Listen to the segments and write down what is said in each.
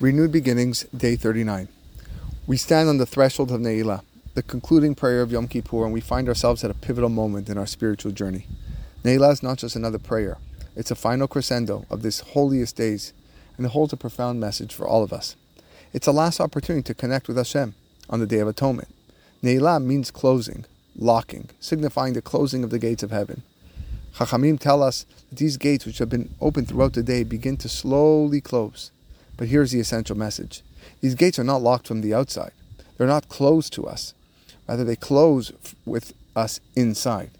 Renewed Beginnings, Day 39. We stand on the threshold of Ne'ilah, the concluding prayer of Yom Kippur, and we find ourselves at a pivotal moment in our spiritual journey. Ne'ilah is not just another prayer, it's a final crescendo of this holiest days, and it holds a profound message for all of us. It's a last opportunity to connect with Hashem on the Day of Atonement. Ne'ilah means closing, locking, signifying the closing of the gates of heaven. Chachamim tell us that these gates, which have been open throughout the day, begin to slowly close. But here's the essential message these gates are not locked from the outside, they're not closed to us. Rather, they close with us inside.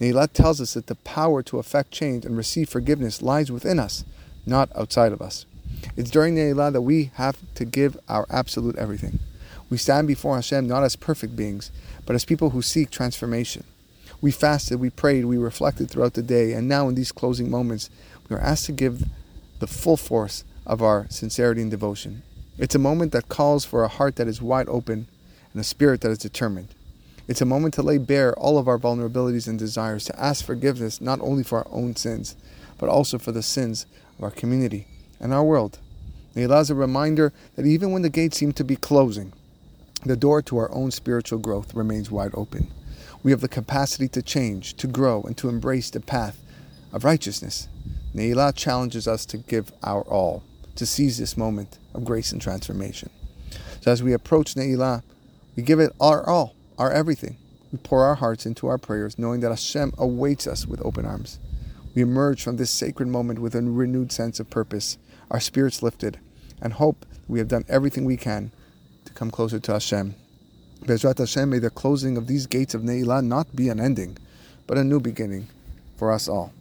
Ne'ilah tells us that the power to effect change and receive forgiveness lies within us, not outside of us. It's during Ne'ilah that we have to give our absolute everything. We stand before Hashem not as perfect beings, but as people who seek transformation. We fasted, we prayed, we reflected throughout the day, and now in these closing moments, we are asked to give the full force of our sincerity and devotion. It's a moment that calls for a heart that is wide open and a spirit that is determined. It's a moment to lay bare all of our vulnerabilities and desires, to ask forgiveness not only for our own sins, but also for the sins of our community and our world. Ne'ilah is a reminder that even when the gates seem to be closing, the door to our own spiritual growth remains wide open. We have the capacity to change, to grow, and to embrace the path of righteousness. Ne'ilah challenges us to give our all to seize this moment of grace and transformation. So as we approach Ne'ilah, we give it our all, our everything. We pour our hearts into our prayers, knowing that Hashem awaits us with open arms. We emerge from this sacred moment with a renewed sense of purpose, our spirits lifted, and hope we have done everything we can to come closer to Hashem. Bezrat Hashem, may the closing of these gates of Ne'ilah not be an ending, but a new beginning for us all.